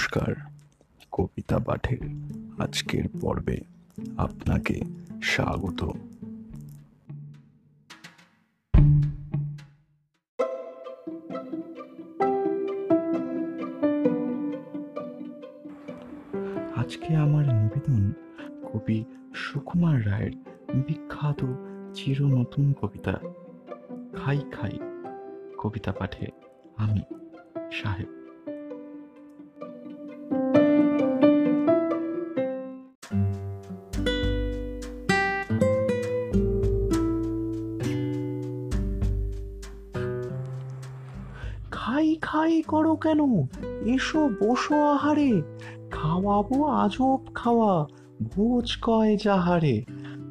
নমস্কার, কবিতা পাঠের আজকের পর্বে আপনাকে স্বাগত। আজকে আমার নিবেদন কবি সুকুমার রায়ের বিখ্যাত চির নতুন কবিতা, খাই খাই, কবিতা পাঠে আমি, সাহেব। খাই খাই করো কেন? এসো, বসো আহারে। খাওয়াবো আজব খাওয়া, ভোজ কয় যাহারে।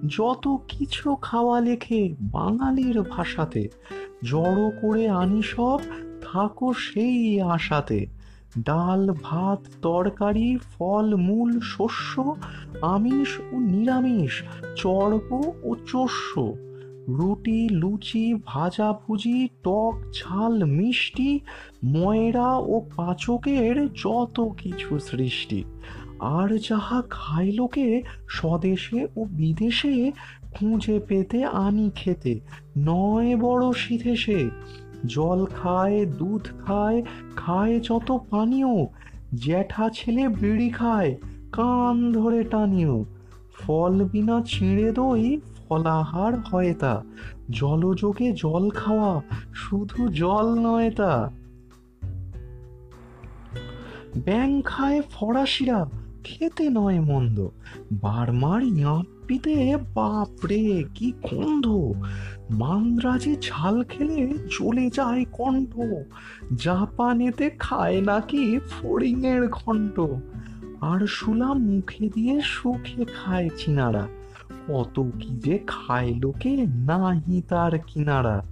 যত কিছু খাওয়া লেখে বাঙালির ভাষাতে, জড়ো করে আনি সব, থাকো সেই আশাতে। ডাল, ভাত, তরকারি, ফল, মূল, শস্য, আমিষ ও নিরামিষ, চর্ব ও চস্য। রুটি, লুচি ভাজা ভুজি টক, ঝাল, মিষ্টি, ময়রা ও পাচকের যত কিছু সৃষ্টি। আর যাহা খায় লোকে স্বদেশে ও বিদেশে খুঁজে পেতে আনি খেতে। নয় বড় সিধেসে জল খায়, দুধ খায় খায় যত পানীয়। জ্যাঠা ছেলে বিড়ি খায়, কান ধরে টানিও। ফল বিনা ছিঁড়ে দই ফলাহার হয় তা। জলযোগে জল খাওয়া শুধু জল নয় তা। ব্যাং খায় ফরাসিরা খেতে নয় মন্দ। বারমার ইয়াপ্পিতে বাপরে, কি গন্ধ! মান্দ্রাজে ঝাল খেলে চলে যায় কণ্ঠ। জাপানেতে খায় নাকি ফড়িংয়ের ঘন্ট আর শুলা মুখে দিয়ে সুখে খায় চিনারা। কত কি যে খায় লোকে নাহি তার কিনারা।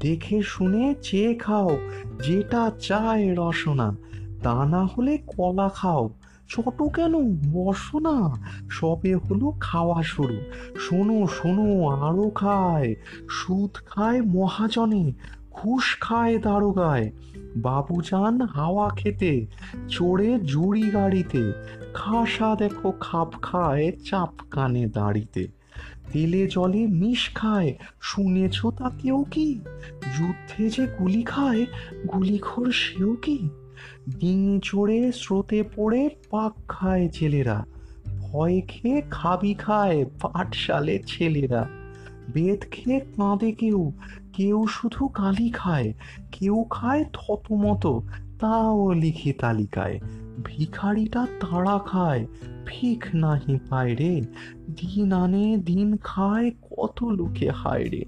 দেখে শুনে চেয়ে খাও, যেটা চায় রসনা। তা না হলে কলা খাও। ছোট কেন? বসো না। সবে হলো খাওয়া শুরু। শোনো শোনো, আরও খায়। সুদ খায় মহাজনে। ঘুষ খায় দারোগায়। বাবুজান হাওয়া খেতে চড়ে জুড়ি গাড়িতে। খাসা দেখো খাপ খায় চাপ কানে দাঁড়িতে। তেলে জলে মিশ খায়, শুনেছ তা কেউ কি? যুদ্ধে যে গুলি খায়, গুলিখোর সেও কি? ডিং চড়ে স্রোতে পড়ে পাক খায় ছেলেরা ভয় খেয়ে খাবি খায় পাঠশালে ছেলেরা। বেদ খেয়ে কাঁদে কেউ। কেউ শুধু কালি খায়, কেউ খায় থতমত, তাও লিখি তালিকায়। ভিখারিটা তাড়া খায়, ভিখ নাহি পায় রে। দিন আনে, দিন খায়, কত লোকে হায় রে।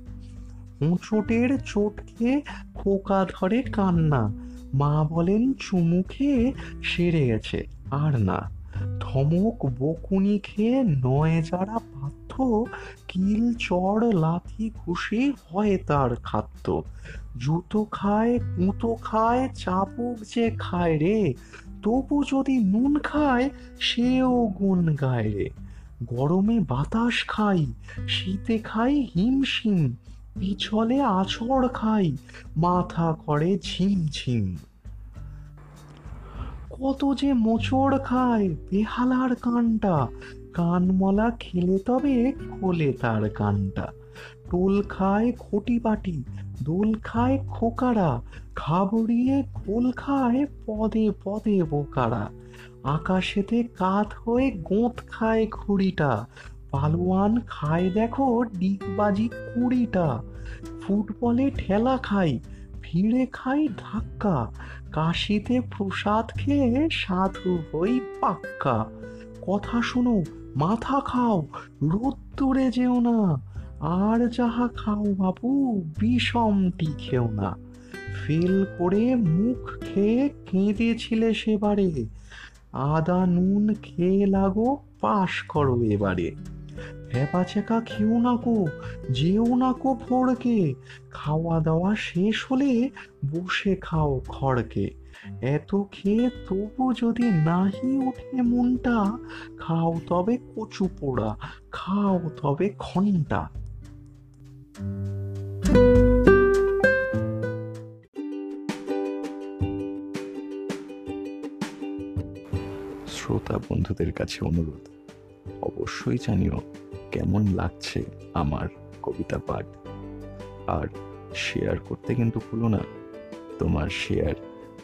হোঁচটের চোট খেয়ে খোকা ধরে কান্না। মা বলেন, চুমু খেয়ে সেরে গেছে, আর না। ধমক বকুনি খেয়ে নয় যারা পাথ্য কিল, চড়, লাথি, ঘুষি হয় তার খাদ্য। জুতো খায় কুঁতো খায় চাপুক যে খায় রে, তবু যদি নুন খায়, সেও গুণ গায় রে। গরমে বাতাস খাই, শীতে খাই হিমশিম, পিছলে আছড় খাই, মাথা করে ঝিমঝিম। কত যে মোচড় খায়, বেহালার কানটা কানমলা খেলে তবে খোলে তার কানটা। টোল খায় খটি বাটি দোল খায় খোকারা খাবড়িয়ে খোল খায় পদে পদে বোকারা। আকাশেতে কাত হয়ে গোঁত খায় ঘুড়িটা পালোয়ান খায় দেখো ডিগবাজি কুড়িটা। ফুটবলে ঠেলা খাই ভিড়ে খাই ধাক্কা, কাশিতে প্রসাদ খেয়ে সাধু হই পাক্কা। কথা শোনো, মাথা খাও রোদ্দুরে যেও না, আর যাহা খাও বাবু বিষমটি খেও না। ফেল করে মুখ খেয়ে কেঁদেছিলে সেবারে, আদা নুন খেয়ে লাগো, পাশ করো এবারে। ভেপা চেকা খেও না কো, যেও না কো ভোরকে, খাওয়া দাওয়া শেষ হলে বসে খাও খড়কে। এত খেয়ে তবু যদি নাহি ওঠে মনটা, খাও তবে কচু পোড়া, খাও তবে ঘণ্টা শ্রোতা বন্ধুদের কাছে অনুরোধ, অবশ্যই জানিও কেমন লাগছে আমার কবিতা পাঠ। আর শেয়ার করতে কিন্তু ভুলো না, তোমার শেয়ার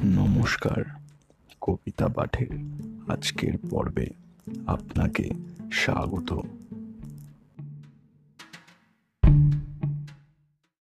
নমস্কার কবিতা পাঠের আজকের পর্বে আপনাকে স্বাগত।